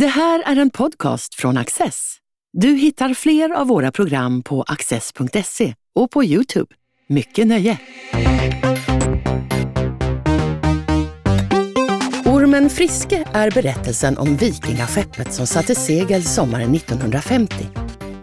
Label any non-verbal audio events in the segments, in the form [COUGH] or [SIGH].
Det här är en podcast från Access. Du hittar fler av våra program på access.se och på Youtube. Mycket nöje! Ormen Friske är berättelsen om vikingaskeppet som satte segel sommaren 1950.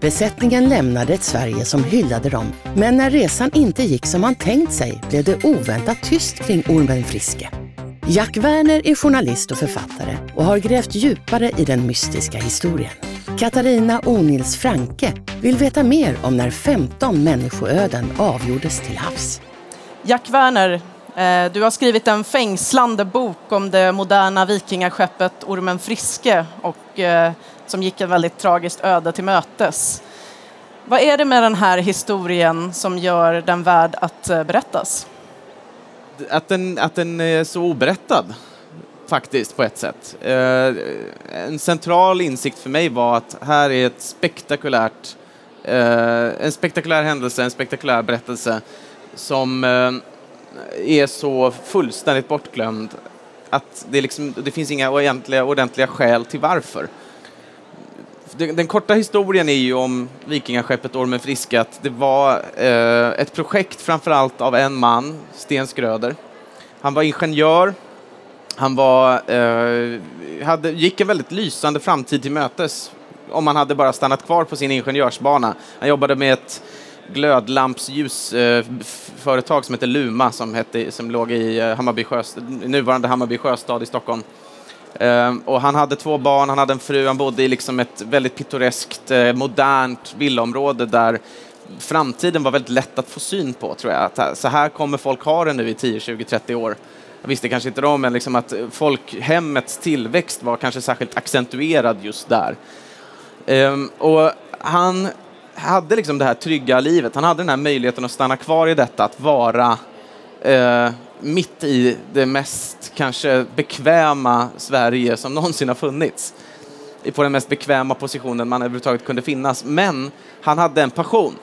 Besättningen lämnade ett Sverige som hyllade dem, men när resan inte gick som man tänkt sig blev det oväntat tyst kring Ormen Friske. Jack Werner är journalist och författare och har grävt djupare i den mystiska historien. Katarina Onils Franke vill veta mer om när 15 människoöden avgjordes till havs. Jack Werner, eh, du har skrivit en fängslande bok om det moderna vikingaskeppet Ormen Friske och eh, som gick ett väldigt tragiskt öde till mötes. Vad är det med den här historien som gör den värd att eh, berättas? Att den, att den är så oberättad, faktiskt, på ett sätt. Eh, en central insikt för mig var att här är ett spektakulärt, eh, en spektakulär händelse, en spektakulär berättelse som eh, är så fullständigt bortglömd att det, liksom, det finns inga ordentliga, ordentliga skäl till varför den korta historien är ju om vikingaskeppet Ormen Friske att det var eh, ett projekt framförallt av en man, Sten Skröder. Han var ingenjör, han var, eh, hade, gick en väldigt lysande framtid till mötes om han hade bara stannat kvar på sin ingenjörsbana. Han jobbade med ett glödlampsljusföretag eh, som hette Luma som, hette, som låg i eh, Hammarby Sjöstad, nuvarande Hammarby sjöstad i Stockholm. Ehm, och han hade två barn, han hade en fru, han bodde i liksom ett väldigt pittoreskt, eh, modernt villaområde där framtiden var väldigt lätt att få syn på, tror jag. Att så här kommer folk ha det nu i 10, 20, 30 år. Jag visste kanske inte då, men liksom att folkhemmets tillväxt var kanske särskilt accentuerad just där. Ehm, och han hade liksom det här trygga livet, han hade den här möjligheten att stanna kvar i detta, att vara eh, mitt i det mest kanske bekväma Sverige som någonsin har funnits. På den mest bekväma positionen man överhuvudtaget kunde finnas. Men han hade en passion.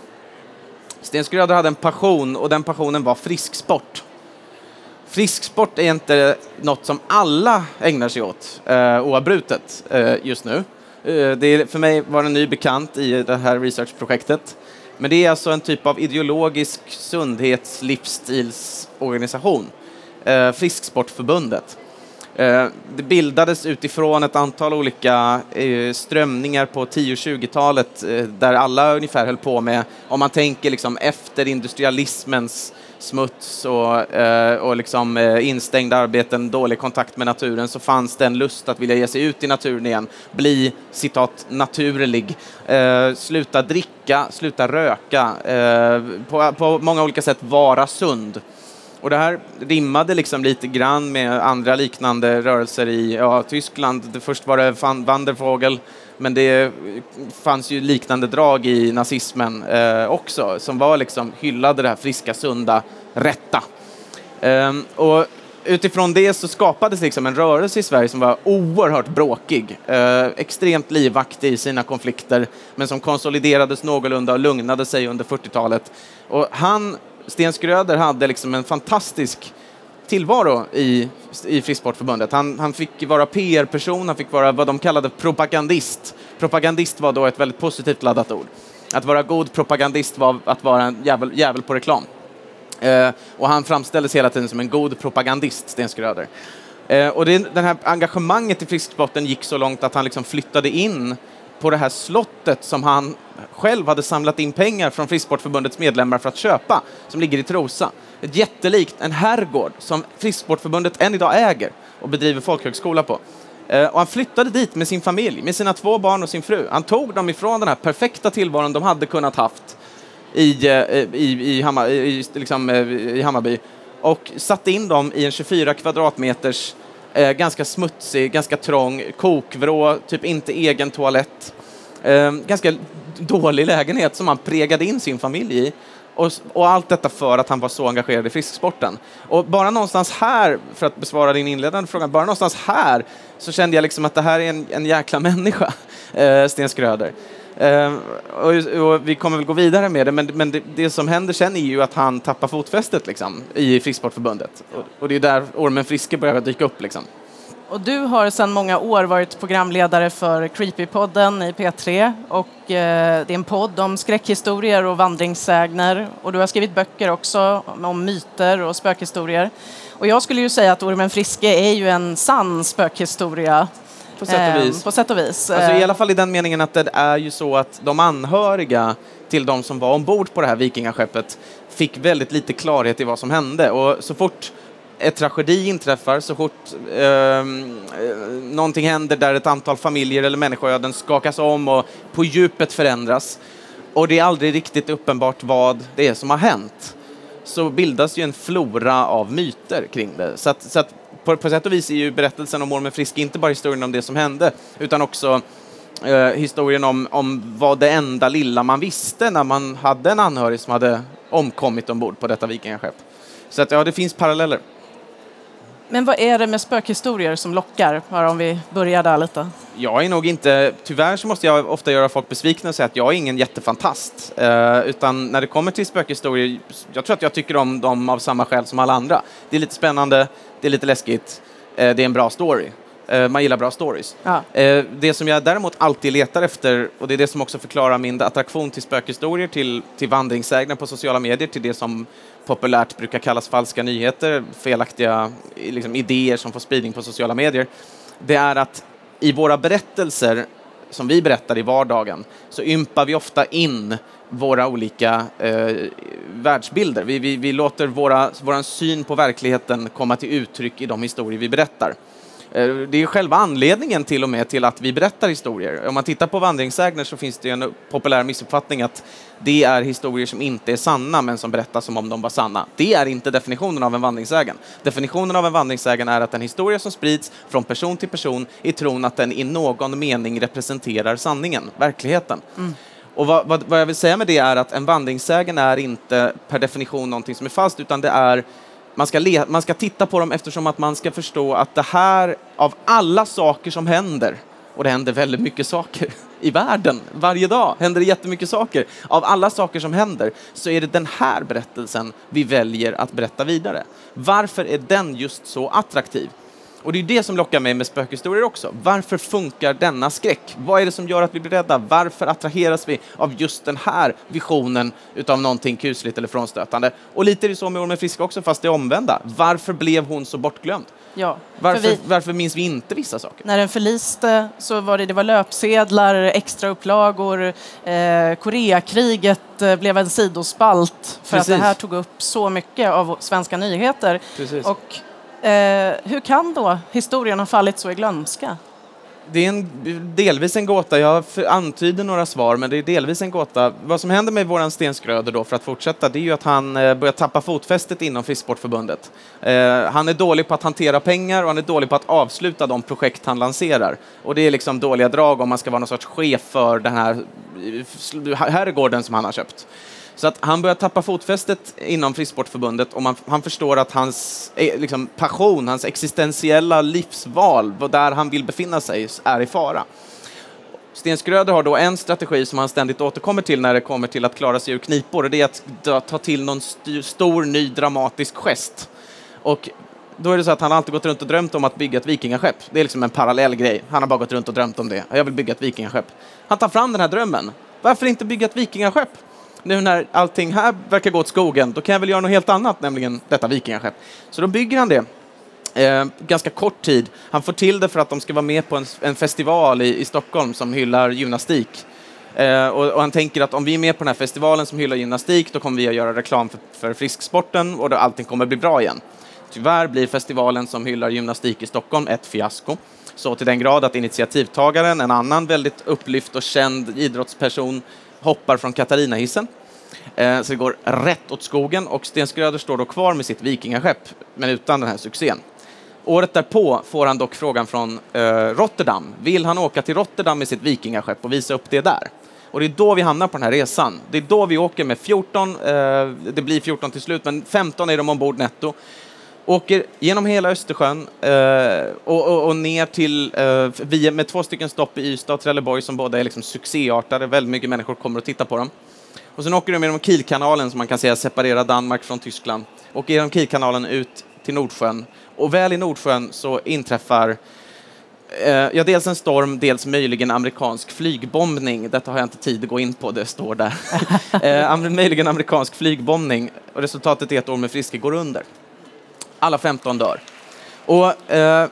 Sten Skröder hade en passion och den passionen var frisksport. Frisksport är inte något som alla ägnar sig åt eh, oavbrutet eh, just nu. Eh, det för mig var en ny bekant i det här researchprojektet. Men det är alltså en typ av ideologisk sundhetslivsstilsorganisation, eh, Frisksportförbundet. Eh, det bildades utifrån ett antal olika eh, strömningar på 10-20-talet eh, där alla ungefär höll på med, om man tänker liksom efter industrialismens smuts och, eh, och liksom, eh, instängda arbeten, dålig kontakt med naturen, så fanns det en lust att vilja ge sig ut i naturen igen, bli citat naturlig, eh, sluta dricka, sluta röka, eh, på, på många olika sätt vara sund. Och det här rimmade liksom lite grann med andra liknande rörelser i ja, Tyskland. Först var det Van Wandervogel, men det fanns ju liknande drag i nazismen eh, också, som var liksom hyllade det här friska, sunda, rätta. Eh, och utifrån det så skapades liksom en rörelse i Sverige som var oerhört bråkig, eh, extremt livaktig i sina konflikter, men som konsoliderades någorlunda och lugnade sig under 40-talet. Och han, Sten Skröder, hade liksom en fantastisk tillvaro i, i Frisksportförbundet. Han, han fick vara PR-person, han fick vara vad de kallade propagandist. Propagandist var då ett väldigt positivt laddat ord. Att vara god propagandist var att vara en jävel, jävel på reklam. Eh, och han framställdes hela tiden som en god propagandist, Sten Skröder. Eh, och det, det här engagemanget i frisksporten gick så långt att han liksom flyttade in på det här slottet som han själv hade samlat in pengar från Frisksportförbundets medlemmar för att köpa, som ligger i Trosa. Ett jättelikt, en herrgård som Frisksportförbundet än idag äger och bedriver folkhögskola på. Eh, och han flyttade dit med sin familj, med sina två barn och sin fru. Han tog dem ifrån den här perfekta tillvaron de hade kunnat haft i, eh, i, i, Hammar, i, liksom, eh, i Hammarby och satte in dem i en 24 kvadratmeters eh, ganska smutsig, ganska trång kokvrå, typ inte egen toalett. Eh, ganska dålig lägenhet som han pregade in sin familj i. Och, och, allt detta för att han var så engagerad i fisksporten. Och bara någonstans här, för att besvara din inledande fråga, bara någonstans här så kände jag liksom att det här är en, en jäkla [LAUGHS] människa, eh, Sten Skröder. Eh, och, och, vi kommer väl gå vidare med det, men, men det, det, som händer sen är ju att han tappar fotfästet liksom, i Frisksportförbundet. Och, och det är där ormen Friske börjar dyka upp. Liksom. Och du har sedan många år varit programledare för Creepypodden i P3 och eh, det är en podd om skräckhistorier och vandringssägner och du har skrivit böcker också om myter och spökhistorier. Och jag skulle ju säga att Ormen Friske är ju en sann spökhistoria På sätt och vis. Eh, på sätt och vis. Alltså, I Eh, alla fall i den meningen att det är ju så att de anhöriga till de som var ombord på det här vikingaskeppet fick väldigt lite klarhet i vad som hände och så fort ett tragedi inträffar, så fort ehm, eh, någonting händer där ett antal familjer eller människoöden skakas om och på djupet förändras och det är aldrig riktigt uppenbart vad det är som har hänt så bildas ju en flora av myter kring det. Så att, så att på, på sätt och vis är ju berättelsen om Ormen Frisk inte bara historien om det som hände, utan också eh, historien om, om vad det enda lilla man visste när man hade en anhörig som hade omkommit ombord på detta vikingaskepp. Så att ja, det finns paralleller. Men vad är det med spökhistorier som lockar? Bara om vi börjar där lite. Jag är nog inte, tyvärr så måste jag ofta göra folk besvikna och säga att jag är ingen jättefantast. Eh, utan när det kommer till spökhistorier, jag tror att jag tycker om dem av samma skäl som alla andra. Det är lite spännande, det är lite läskigt, eh, det är en bra story. Eh, man gillar bra stories. Ja. Eh, det som jag däremot alltid letar efter, och det är det som också förklarar min attraktion till spökhistorier, till, till vandringssägner på sociala medier, till det som populärt brukar kallas falska nyheter, felaktiga liksom, idéer som får spridning på sociala medier, det är att i våra berättelser som vi berättar i vardagen så ympar vi ofta in våra olika eh, världsbilder. Vi, vi, vi låter våra, våran syn på verkligheten komma till uttryck i de historier vi berättar. Eh, Det är själva anledningen till och med till att vi berättar historier. Om man tittar på vandringssägner så finns det en populär missuppfattning att det är historier som inte är sanna men som berättas som om de var sanna. Det är inte definitionen av en vandringssägen. Definitionen av en vandringssägen är att en historia som sprids från person till person i tron att den i någon mening representerar sanningen, verkligheten. Och vad, vad, vad jag vill säga med det är att en vandringssägen är inte per definition någonting som är falskt utan det är man ska, le, man ska titta på dem eftersom att man ska förstå att det här, av alla saker som händer, och det händer väldigt mycket saker [LAUGHS] i världen, varje dag händer det jättemycket saker. Av alla saker som händer så är det den här berättelsen vi väljer att berätta vidare. Varför är den just så attraktiv? Och det är det som lockar mig med spökhistorier också. Varför funkar denna skräck? Vad är det som gör att vi blir rädda? Varför attraheras vi av just den här visionen utav någonting kusligt eller frånstötande? Och lite är det så med Ormen Friska också, fast det omvända. Varför blev hon så bortglömd? Ja, för Varför, vi, varför minns vi inte vissa saker? när den förliste så var det, det var löpsedlar, extraupplagor, eh, Koreakriget eh, blev en sidospalt för att Precis. det här tog upp så mycket av svenska nyheter. Precis. Och Eh, hur kan då historien ha fallit så i glömska? Det är en, delvis en gåta. Jag antyder några svar, men det är delvis en gåta. Vad som händer med våran Stenskröder då, för att fortsätta, det är ju att han eh, börjar tappa fotfästet inom Frisksportförbundet. Eh, han är dålig på att hantera pengar och han är dålig på att avsluta de projekt han lanserar. Och det är liksom dåliga drag om man ska vara någon sorts chef för den här eh, herrgården som han har köpt. Så att han börjar tappa fotfästet inom Frisksportförbundet och man, han förstår att hans eh, liksom, passion, hans existentiella livsval, där han vill befinna sig, är i fara. Sten Skröder har då en strategi som han ständigt återkommer till när det kommer till att klara sig ur knipor och det är att ta- till någon st- stor ny dramatisk gest. Och då är det så att han har alltid gått runt och drömt om att bygga ett vikingaskepp. Det är liksom en parallell grej. Han har bara gått runt och drömt om det. Jag vill bygga ett vikingaskepp. Han tar fram den här drömmen. Varför inte bygga ett vikingaskepp? Nu när allting här verkar gå åt skogen, då kan jag väl göra något helt annat, nämligen detta vikingaskepp. Så då bygger han det. Eh, ganska kort tid. Han får till det för att de ska vara med på en, en festival i, i Stockholm som hyllar gymnastik. Eh, och, och han tänker att om vi är med på den här festivalen som hyllar gymnastik, då kommer vi att göra reklam för, för frisksporten och då allting kommer bli bra igen. Tyvärr blir festivalen som hyllar gymnastik i Stockholm ett fiasko. Så till den grad att initiativtagaren, en annan väldigt upplyft och känd idrottsperson, hoppar från Katarinahissen. Eh, Så det går rätt åt skogen och Sten Skröder står då kvar med sitt vikingaskepp, men utan den här succén. Året därpå får han dock frågan från eh, Rotterdam. Vill han åka till Rotterdam med sitt vikingaskepp och visa upp det där? Och det är då vi hamnar på den här resan. Det är då vi åker med 14, eh, det blir 14 till slut, men 15 är de ombord netto. Åker genom hela Östersjön eh, och, och, och ner till, eh, via, med två stycken stopp i Ystad och Trelleborg som båda är liksom succéartade. Väldigt mycket människor kommer och tittar på dem. Och sen åker de genom Kielkanalen som man kan säga separerar Danmark från Tyskland. Åker genom Kielkanalen ut till Nordsjön. Och väl i Nordsjön så inträffar Eh, ja, dels en storm, dels möjligen amerikansk flygbombning. Detta har jag inte tid att gå in på, det står där. [LAUGHS] eh, möjligen amerikansk flygbombning och resultatet är att Ormen Friske går under. Alla 15 dör. Och eh,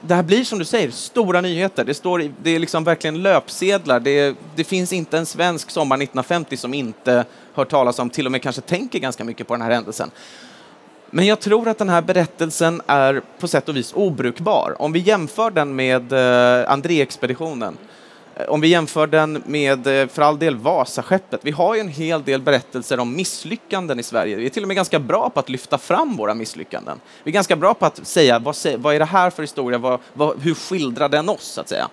det här blir som du säger stora nyheter. Det, står, det är liksom verkligen löpsedlar. Det, det, finns inte en svensk sommar 1950 som inte hört talas om, till och med kanske tänker ganska mycket på den här händelsen. Men jag tror att den här berättelsen är på sätt och vis obrukbar. Om vi jämför den med eh, André-expeditionen, Eh, om vi jämför den med, eh, för all del, Vasaskeppet. Vi har ju en hel del berättelser om misslyckanden i Sverige. Vi är till och med ganska bra på att lyfta fram våra misslyckanden. Vi är ganska bra på att säga, vad, vad är det här för historia? Vad, vad, hur skildrar den oss, så att säga?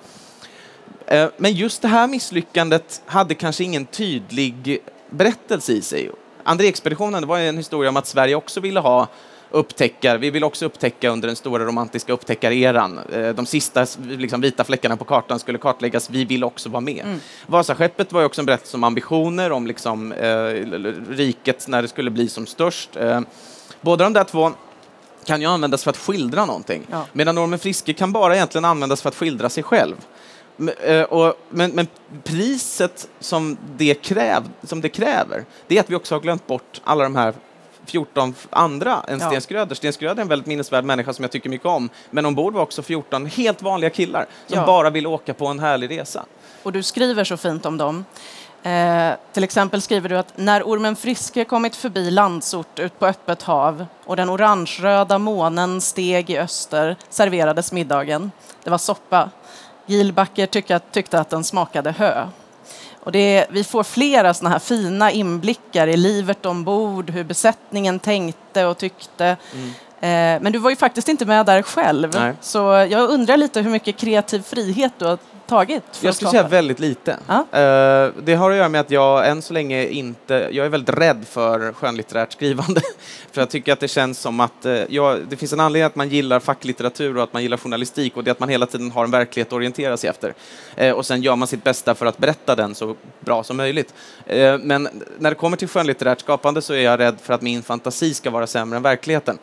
Eh, men just det här misslyckandet hade kanske ingen tydlig berättelse i sig. André-expeditionen var en historia om att Sverige också ville ha upptäckar, vi vill också upptäcka under den stora romantiska upptäckareran. Eh, de sista liksom, vita fläckarna på kartan skulle kartläggas, vi vill också vara med. Mm. Vasaskeppet var ju också en berättelse om ambitioner, om liksom, eh, riket när det skulle bli som störst. Eh, båda de där två kan ju användas för att skildra någonting, ja. medan Normen Friske kan bara egentligen användas för att skildra sig själv. Eh, men, men, priset som det, kräv, som det kräver, det är att vi också har glömt bort alla de här 14 andra än Sten Skröder. Sten Skröder är en väldigt minnesvärd människa som jag tycker mycket om. Men ombord var också 14 helt vanliga killar som ja. bara vill åka på en härlig resa. Och du skriver så fint om dem. Eh, till exempel skriver du att när ormen Friske kommit förbi Landsort ut på öppet hav och den orangeröda månen steg i öster serverades middagen. Det var soppa. Gilbacker tyckte, tyckte att den smakade hö. Och det, vi får flera såna här fina inblickar i livet ombord, hur besättningen tänkte och tyckte. Mm. Eh, men du var ju faktiskt inte med där själv, Nej. så jag undrar lite hur mycket kreativ frihet du har tagit? jag skulle säga väldigt lite. Ah. Uh, det har att göra med att jag än så länge inte, jag är väldigt rädd för skönlitterärt skrivande. [LAUGHS] för jag tycker att det känns som att, uh, jag, det finns en anledning att man gillar facklitteratur och att man gillar journalistik och det är att man hela tiden har en verklighet att orientera sig efter. Uh, och sen gör man sitt bästa för att berätta den så bra som möjligt. men när det kommer till skönlitterärt skapande så är jag rädd för att min fantasi ska vara sämre än verkligheten.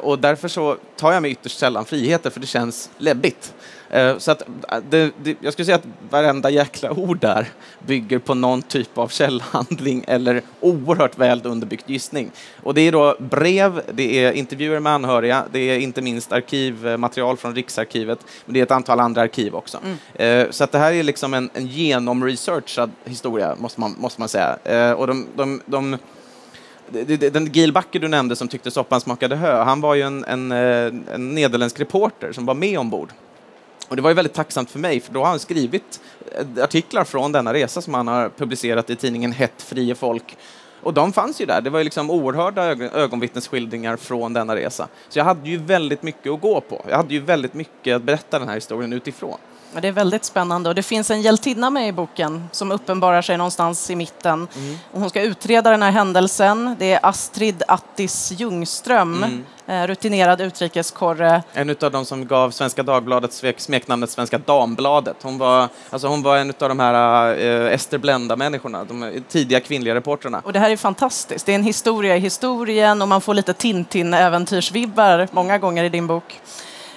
och därför så tar jag mig ytterst sällan friheter för det känns läbbigt. Eh, så att eh, det, det, jag skulle säga att varenda jäkla ord där bygger på någon typ av källhandling eller oerhört väl underbyggt gissning. Och det är då brev, det är intervjuer med anhöriga, det är inte minst arkivmaterial från Riksarkivet, men det är ett antal andra arkiv också. Mm. Eh, så att det här är liksom en, en genomresearchad historia, måste man, måste man säga. Och de, de, de den Gil Backer du nämnde som tyckte soppan smakade hö, han var ju en, en, en nederländsk reporter som var med ombord och det var ju väldigt tacksamt för mig, för då har han skrivit eh, artiklar från denna resa som han har publicerat i tidningen Hett frie folk. Och de fanns ju där. Det var ju liksom oerhörda ögonvittnesskildringar från denna resa. Så jag hade ju väldigt mycket att gå på. Jag hade ju väldigt mycket att berätta den här historien utifrån. Det är väldigt spännande och det finns en hjältinna med i boken som uppenbarar sig någonstans i mitten. Mm. Och hon ska utreda den här händelsen. Det är Astrid Attis Ljungström, mm. Eh, rutinerad utrikeskorre. En av de som gav Svenska Dagbladet smeknamnet Svenska Dambladet. Hon var, alltså hon var en av de här äh, Ester Blenda-människorna, de tidiga kvinnliga reportrarna. Och det här är fantastiskt. Det är en historia i historien och man får lite Tintin-äventyrsvibbar många gånger i din bok.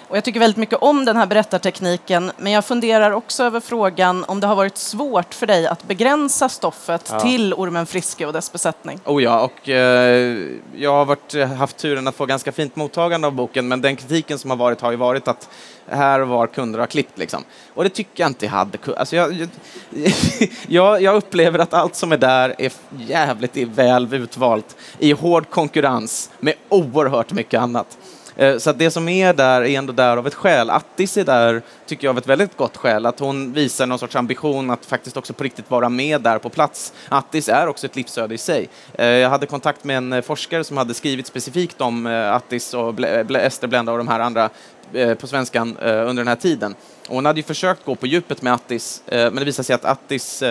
Och jag tycker väldigt mycket om den här berättartekniken, men jag funderar också över frågan om det har varit svårt för dig att begränsa stoffet ja. till Ormen Friske och dess besättning. Oh ja, och eh, jag har varit, haft turen att få ganska fint mottagande av boken, men den kritiken som har varit har ju varit att här och var kunder har klippt liksom. Och det tycker jag inte jag hade alltså jag, [LAUGHS] jag, jag upplever att allt som är där är jävligt väl utvalt i hård konkurrens med oerhört mycket annat. Eh, så att det som är där är ändå där av ett skäl. Attis är där, tycker jag, av ett väldigt gott skäl. Att hon visar någon sorts ambition att faktiskt också på riktigt vara med där på plats. Attis är också ett livsöde i sig. Eh, jag hade kontakt med en eh, forskare som hade skrivit specifikt om Attis och Ester Blenda och de här andra på svenskan under den här tiden. hon hade ju försökt gå på djupet med Attis, men det visade sig att Attis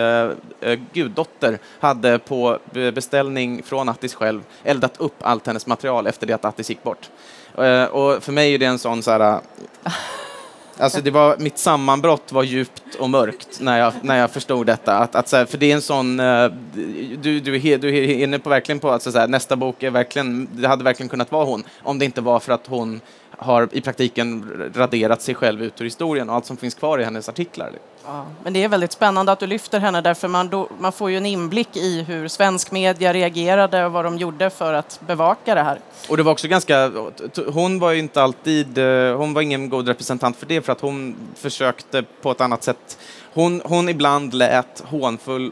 guddotter hade på beställning från Attis själv eldat upp allt hennes material efter det att Attis gick bort. Eh, och för mig är det en sån så här... Eh, alltså det var, mitt sammanbrott var djupt och mörkt när jag, när jag förstod detta. Att, att, så här, för det är en sån, eh, du, du, är, du är inne på verkligen på att så här, nästa bok är verkligen, det hade verkligen kunnat vara hon, om det inte var för att hon har i praktiken raderat sig själv ut ur historien och allt som finns kvar i hennes artiklar. Ja, men det är väldigt spännande att du lyfter henne därför man, då, man får ju en inblick i hur svensk media reagerade och vad de gjorde för att bevaka det här. Och det var också ganska, hon var inte alltid, eh, hon var ingen god representant för det för att hon försökte på ett annat sätt. Hon, hon ibland lät hånfull,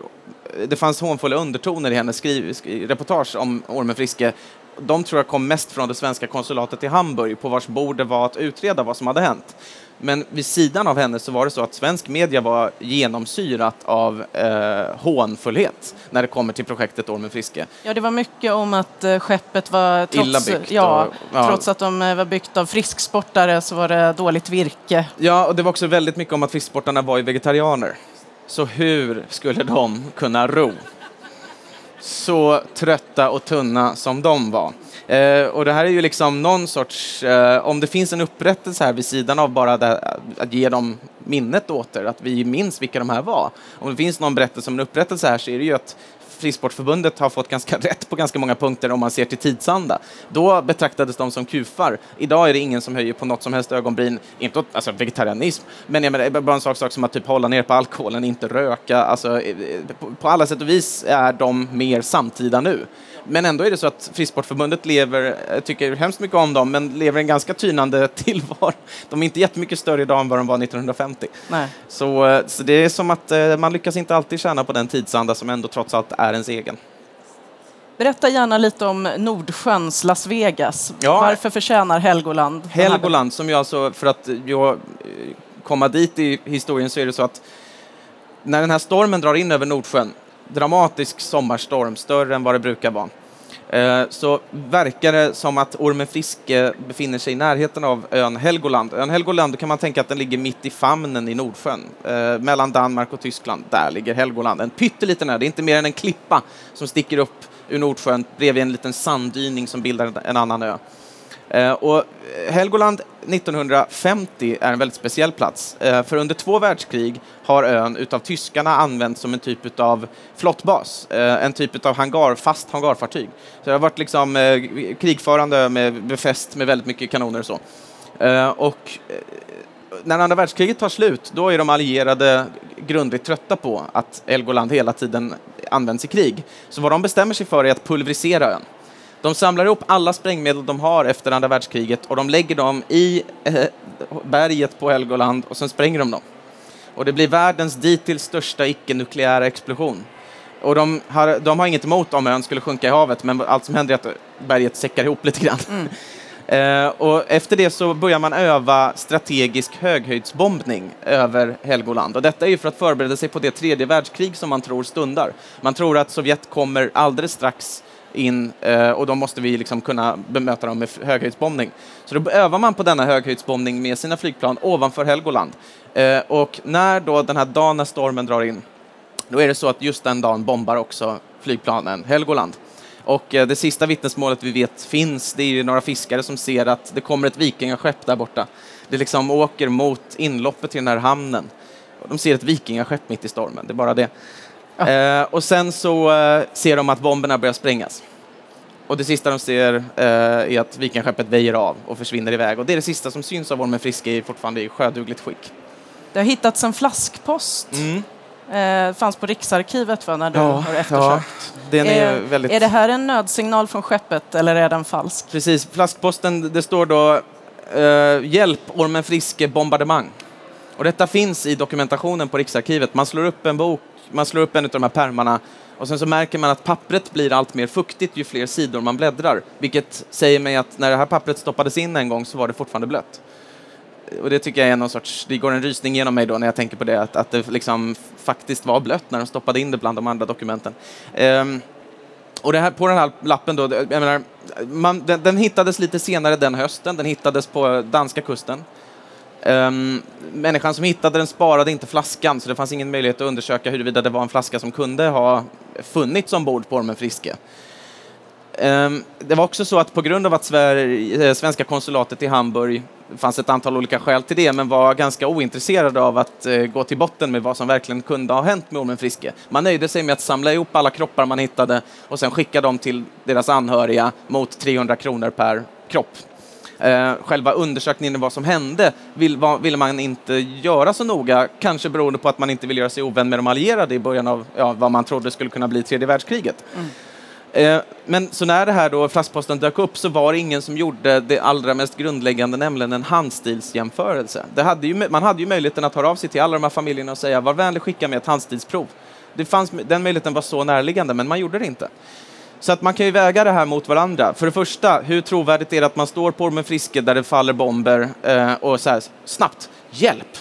det fanns hånfulla undertoner i hennes skriv, reportage om Ormen Friske de tror jag kom mest från det svenska konsulatet i Hamburg på vars bord det var att utreda vad som hade hänt. Men vid sidan av henne så var det så att svensk media var genomsyrat av eh, hånfullhet när det kommer till projektet Ormen Friske. Ja, det var mycket om att eh, skeppet var, trots, Illa byggt ja, och- ja. trots att de eh, var byggt av frisksportare så var det dåligt virke. Ja, och det var också väldigt mycket om att fisksportarna var ju vegetarianer. Så hur skulle de kunna ro? Så trötta och tunna som de var. Eh, och det här är ju liksom någon sorts, eh, om det finns en upprättelse här vid sidan av bara det, att ge dem minnet åter, att vi minns vilka de här var. Om det finns någon berättelse om en upprättelse här så är det ju att Frisportförbundet har fått ganska [LAUGHS] rätt på ganska många punkter om man ser till tidsanda. Då betraktades de som kufar. Idag är det ingen som höjer på något som helst ögonbryn, inte åt alltså vegetarianism, men jag menar, bara en sak, sak som att typ hålla ner på alkoholen, inte röka. Alltså, eh, eh, på, på alla sätt och vis är de mer samtida nu. Men ändå är det så att Frisportförbundet lever, jag tycker hemskt mycket om dem, men lever en ganska tynande [LAUGHS] tillvaro. De är inte jättemycket större idag än vad de var 1950. Nej. Så, eh, så det är som att eh, man lyckas inte alltid tjäna på den tidsanda som ändå trots allt är ens egen. Berätta gärna lite om Nordsjöns Las Vegas. Ja. Varför förtjänar Helgoland Helgoland, som jag alltså, för att jag eh, komma dit i historien så är det så att när den här stormen drar in över Nordsjön, dramatisk sommarstorm, större än vad det brukar vara, eh, så verkar det som att Ormen Friske befinner sig i närheten av ön Helgoland. Ön Helgoland, kan man tänka att den ligger mitt i famnen i Nordsjön, eh, mellan Danmark och Tyskland. Där ligger Helgoland, en pytteliten ö, det är inte mer än en klippa som sticker upp ur Nordsjön bredvid en liten sanddyning som bildar en annan ö. Eh, och Helgoland 1950 är en väldigt speciell plats, eh, för under två världskrig har ön utav tyskarna använts som en typ av flottbas, eh, en typ av hangar, fast hangarfartyg. Så det har varit liksom krigförande ö med befäst med väldigt mycket kanoner och så. Och när andra världskriget tar slut, då är de allierade grundligt trötta på att Helgoland hela tiden används i krig. Så vad de bestämmer sig för är att pulverisera ön. De samlar ihop alla sprängmedel de har efter andra världskriget och de lägger dem i eh, berget på Helgoland och sen spränger de dem. Och det blir världens dittills största icke-nukleära explosion. Och de har, de har inget emot om ön skulle sjunka i havet, men allt som händer är att berget säckar ihop lite grann. [LAUGHS] Eh, och efter det så börjar man öva strategisk höghöjdsbombning över Helgoland. Och detta är ju för att förbereda sig på det tredje världskrig som man tror stundar. Man tror att Sovjet kommer alldeles strax in eh, och då måste vi liksom kunna bemöta dem med höghöjdsbombning. Så då övar man på denna höghöjdsbombning med sina flygplan ovanför Helgoland. Eh, och när då den här dagen när stormen drar in, då är det så att just den dagen bombar också flygplanen Helgoland. Och eh, det sista vittnesmålet vi vet finns, det är ju några fiskare som ser att det kommer ett vikingaskepp där borta. Det liksom åker mot inloppet till den här hamnen. De ser ett vikingaskepp mitt i stormen, det är bara det. [LAUGHS] Eh, och sen så eh, ser de att bomberna börjar sprängas. Och det sista de ser eh, är att vikingaskeppet väjer av och försvinner iväg. Och det är det sista som syns av Ormen Friske i fortfarande i sjödugligt skick. Det har hittats en flaskpost. Mm. Eh, fanns på Riksarkivet va, när du har ja, eftersökt. den är Eh, väldigt... är det här en nödsignal från skeppet eller är den falsk? Precis, flaskposten, det står då eh, “Hjälp, Ormen Friske bombardemang”. Och detta finns i dokumentationen på Riksarkivet. Man slår upp en bok, man slår upp en av de här pärmarna och sen så märker man att pappret blir allt mer fuktigt ju fler sidor man bläddrar. Vilket säger mig att när det här pappret stoppades in en gång så var det fortfarande blött. Och det tycker jag är någon sorts, det går en rysning genom mig då när jag tänker på det, att, att det liksom faktiskt var blött när de stoppade in det bland de andra dokumenten. Um, och det här, på den här lappen då, jag menar, man, den, den hittades lite senare den hösten, den hittades på danska kusten. Um, människan som hittade den sparade inte flaskan, så det fanns ingen möjlighet att undersöka huruvida det var en flaska som kunde ha funnits ombord på Ormen Friske. Um, det var också så att på grund av att Sverige, eh, svenska konsulatet i Hamburg fanns ett antal olika skäl till det, men var ganska ointresserade av att uh, gå till botten med vad som verkligen kunde ha hänt med Ormen Friske. Man nöjde sig med att samla ihop alla kroppar man hittade och sen skicka dem till deras anhöriga mot 300 kronor per kropp. Eh, själva undersökningen av vad som hände vill, va, ville man inte göra så noga, kanske beroende på att man inte vill göra sig ovän med de allierade i början av ja, vad man trodde skulle kunna bli tredje världskriget. Mm. Eh, men så när det här då flaskposten dök upp så var det ingen som gjorde det allra mest grundläggande, nämligen en handstilsjämförelse. Det hade ju, man hade ju möjligheten att höra av sig till alla de här familjerna och säga var vänlig skicka med ett handstilsprov. Det fanns, den möjligheten var så närliggande, men man gjorde det inte. Så att man kan ju väga det här mot varandra. För det första, hur trovärdigt är det att man står på Ormen Friske där det faller bomber eh, och så här, snabbt, hjälp!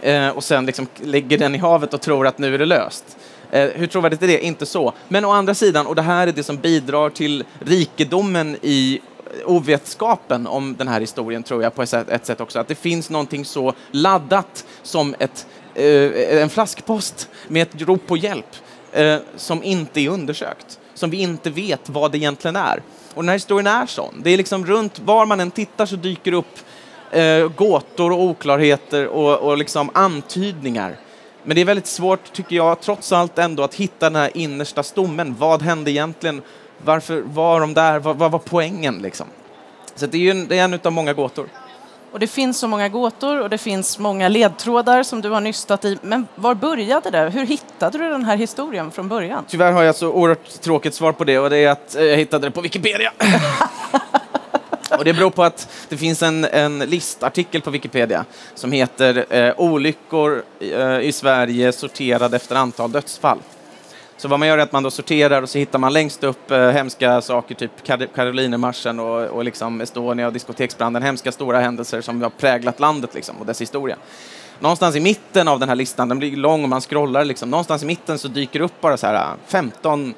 Eh, och sen liksom lägger den i havet och tror att nu är det löst. Eh, hur trovärdigt är det? Inte så. Men å andra sidan, och det här är det som bidrar till rikedomen i ovetskapen om den här historien, tror jag, på ett sätt, ett sätt också, att det finns någonting så laddat som ett, eh, en flaskpost med ett rop på hjälp eh, som inte är undersökt, som vi inte vet vad det egentligen är. Och den här historien är sån. Det är liksom runt var man än tittar så dyker upp eh, gåtor och oklarheter och, och liksom antydningar men det är väldigt svårt, tycker jag, trots allt ändå att hitta den här innersta stommen. Vad hände egentligen? Varför var de där? Vad, vad var poängen liksom? Så det är, ju en, det är en av många gåtor. Och det finns så många gåtor och det finns många ledtrådar som du har nystat i. Men var började det? Hur hittade du den här historien från början? Tyvärr har jag så oerhört tråkigt svar på det och det är att jag hittade det på Wikipedia. [LAUGHS] Och det beror på att det finns en, en listartikel på Wikipedia som heter eh, Olyckor eh, i Sverige sorterade efter antal dödsfall. Så vad man gör är att man då sorterar och så hittar man längst upp eh, hemska saker, typ Karolinermarschen och, och liksom Estonia och diskoteksbranden, hemska stora händelser som har präglat landet liksom, och dess historia. Någonstans i mitten av den här listan, den blir lång och man scrollar, liksom, någonstans i mitten så dyker upp bara så här eh, 15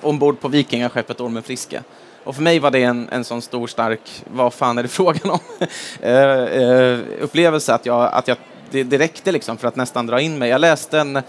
ombord på vikingaskeppet Ormen Friske. Och för mig var det en, en sån stor, stark, vad fan är det [LAUGHS] frågan om, uh, uh, upplevelse att, jag, att jag, det, det räckte liksom för att nästan dra in mig. Jag läste en,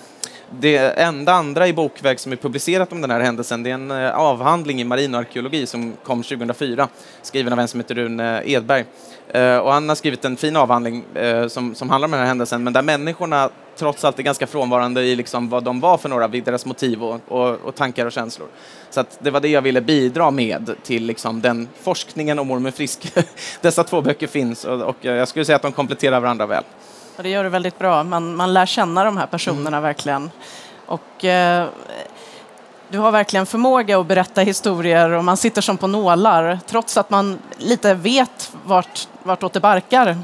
det enda andra i bokväg som är publicerat om den här händelsen, det är en eh, avhandling i marinarkeologi som kom 2004, skriven av en som heter Rune Edberg. Eh, och han har skrivit en fin avhandling eh, som, som handlar om den här händelsen, men där människorna trots allt är ganska frånvarande i liksom vad de var för några, deras motiv och, och, och tankar och känslor. Så det var det jag ville bidra med till liksom den forskningen om Ormen Frisk. [LAUGHS] Dessa två böcker finns och, och, jag skulle säga att de kompletterar varandra väl. Och det gör du väldigt bra. Man, man lär känna de här personerna mm. verkligen. Och, eh, du har verkligen förmåga att berätta historier och man sitter som på nålar trots att man lite vet vart, vartåt det barkar.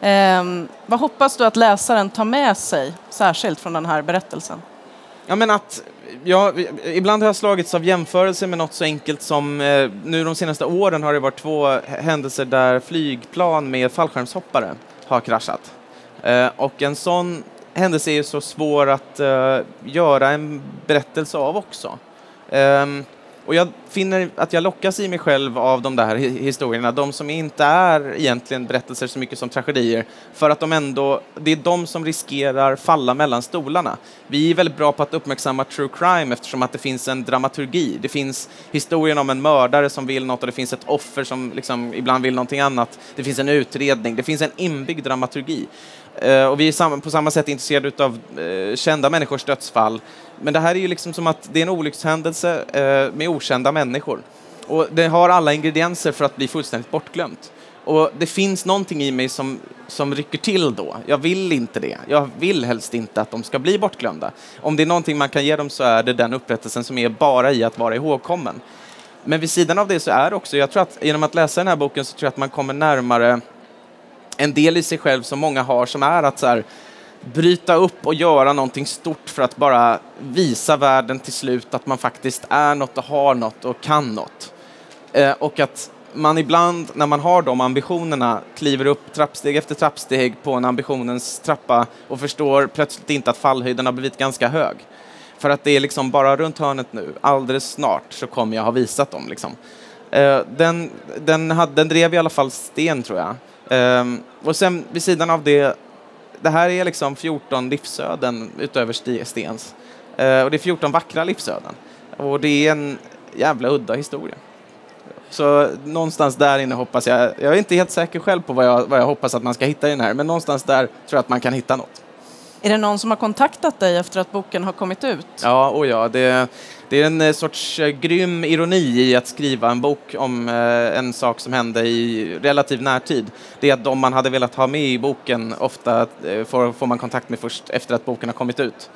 Yeah. Eh, vad hoppas du att läsaren tar med sig särskilt från den här berättelsen? Ja, men att ja, ibland har jag slagits av jämförelser med något så enkelt som eh, nu de senaste åren har det varit två händelser där flygplan med fallskärmshoppare har kraschat. Eh, och en sån händelse är ju så svår att eh, göra en berättelse av också. Ehm, och jag finner att jag lockas i mig själv av de där historierna, de som inte är egentligen berättelser så mycket som tragedier, för att de ändå, det är de som riskerar falla mellan stolarna. Vi är väldigt bra på att uppmärksamma true crime eftersom att det finns en dramaturgi. Det finns historien om en mördare som vill något och det finns ett offer som liksom ibland vill någonting annat. Det finns en utredning, det finns en inbyggd dramaturgi. Eh, och vi är på samma sätt intresserade av eh, kända människors dödsfall men det här är ju liksom som att det är en olyckshändelse eh, med okända människor människor. Och det har alla ingredienser för att bli fullständigt bortglömt. Och det finns någonting i mig som, som rycker till då. Jag vill inte det. Jag vill helst inte att de ska bli bortglömda. Om det är någonting man kan ge dem så är det den upprättelsen som är bara i att vara ihågkommen. Men vid sidan av det så är det också, jag tror att genom att läsa den här boken så tror jag att man kommer närmare en del i sig själv som många har som är att så här, bryta upp och göra någonting stort för att bara visa världen till slut att man faktiskt är något och har något och kan något. Eh, och att man ibland, när man har de ambitionerna, kliver upp trappsteg efter trappsteg på en ambitionens trappa och förstår plötsligt inte att fallhöjden har blivit ganska hög. För att det är liksom bara runt hörnet nu, alldeles snart så kommer jag ha visat dem. Liksom. Eh, den, den, hade, den drev i alla fall sten, tror jag. Eh, och sen vid sidan av det det här är liksom 14 livsöden utöver Stens. Eh, och det är 14 vackra livsöden. Och det är en jävla udda historia. Så någonstans där inne hoppas jag, jag är inte helt säker själv på vad jag, vad jag hoppas att man ska hitta i den här, men någonstans där tror jag att man kan hitta något. Är det någon som har kontaktat dig efter att boken har kommit ut? Ja, och ja, det, det är en eh, sorts eh, grym ironi i att skriva en bok om eh, en sak som hände i relativ närtid. Det är att de man hade velat ha med i boken ofta får, får man kontakt med först efter att boken har kommit ut.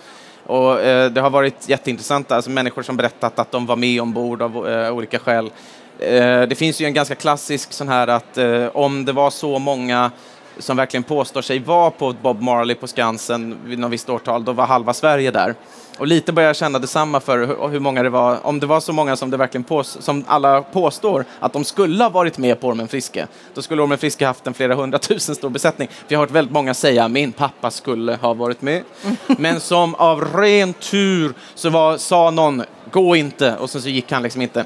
Och det har varit jätteintressant, alltså människor som berättat att de var med ombord av olika skäl. det finns ju en ganska klassisk sån här att om det var så många som verkligen påstår sig vara på Bob Marley på Skansen vid något visst årtal, då var halva Sverige där. Och lite börjar jag känna detsamma för hur många det var, om det var så många som det verkligen pås, som alla påstår att de skulle ha varit med på Ormen Friske, då skulle Ormen Friske haft en flera hundratusen stor besättning. För jag har hört väldigt många säga min pappa skulle ha varit med, men som av ren tur så var, sa någon gå inte, och sen så gick han liksom inte.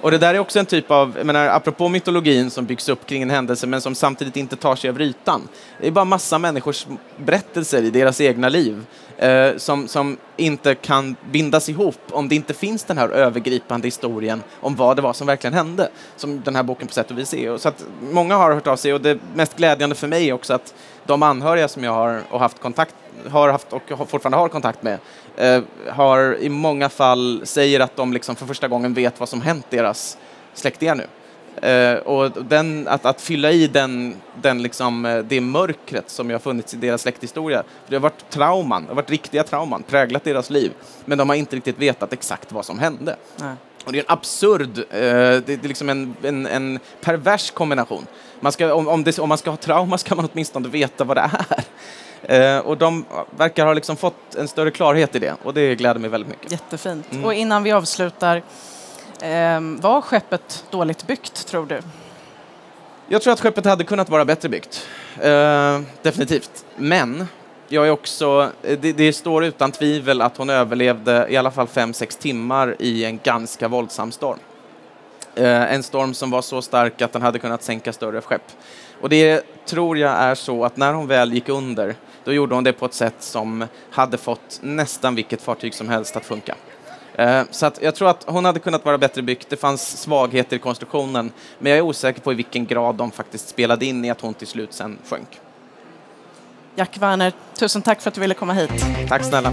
Och det där är också en typ av, jag menar, apropå mytologin som byggs upp kring en händelse men som samtidigt inte tar sig av ytan. Det är bara massa människors berättelser i deras egna liv eh, som, som inte kan bindas ihop om det inte finns den här övergripande historien om vad det var som verkligen hände, som den här boken på sätt och vis är. Och Så att många har hört av sig och det mest glädjande för mig är också att de anhöriga som jag har och haft kontakt har haft och fortfarande har kontakt med eh, har i många fall säger att de liksom för första gången vet vad som hänt deras släktingar nu. Uh, och den, att, att, fylla i den, den liksom, eh, det mörkret som har funnits i deras släkthistoria. Det har varit trauman, det har varit riktiga trauman, präglat deras liv. Men de har inte riktigt vetat exakt vad som hände. Nej. Och det är en absurd, uh, det, det, är liksom en, en, en, pervers kombination. Man ska, om, om, det, om, man ska ha trauma ska man åtminstone veta vad det är. Uh, och de verkar ha liksom fått en större klarhet i det och det gläder mig väldigt mycket. Jättefint. Mm. Och innan vi avslutar, Ehm, var skeppet dåligt byggt, tror du? Jag tror att skeppet hade kunnat vara bättre byggt. Ehm, definitivt. Men jag är också, det, det, står utan tvivel att hon överlevde i alla fall fem sex timmar i en ganska våldsam storm. Eh, en storm som var så stark att den hade kunnat sänka större skepp. Och det tror jag är så att när hon väl gick under, då gjorde hon det på ett sätt som hade fått nästan vilket fartyg som helst att funka. Eh, så att jag tror att hon hade kunnat vara bättre byggt. Det fanns svagheter i konstruktionen, men jag är osäker på i vilken grad de faktiskt spelade in i att hon till slut sen sjönk. Jack Werner, tusen tack för att du ville komma hit. Tack snälla.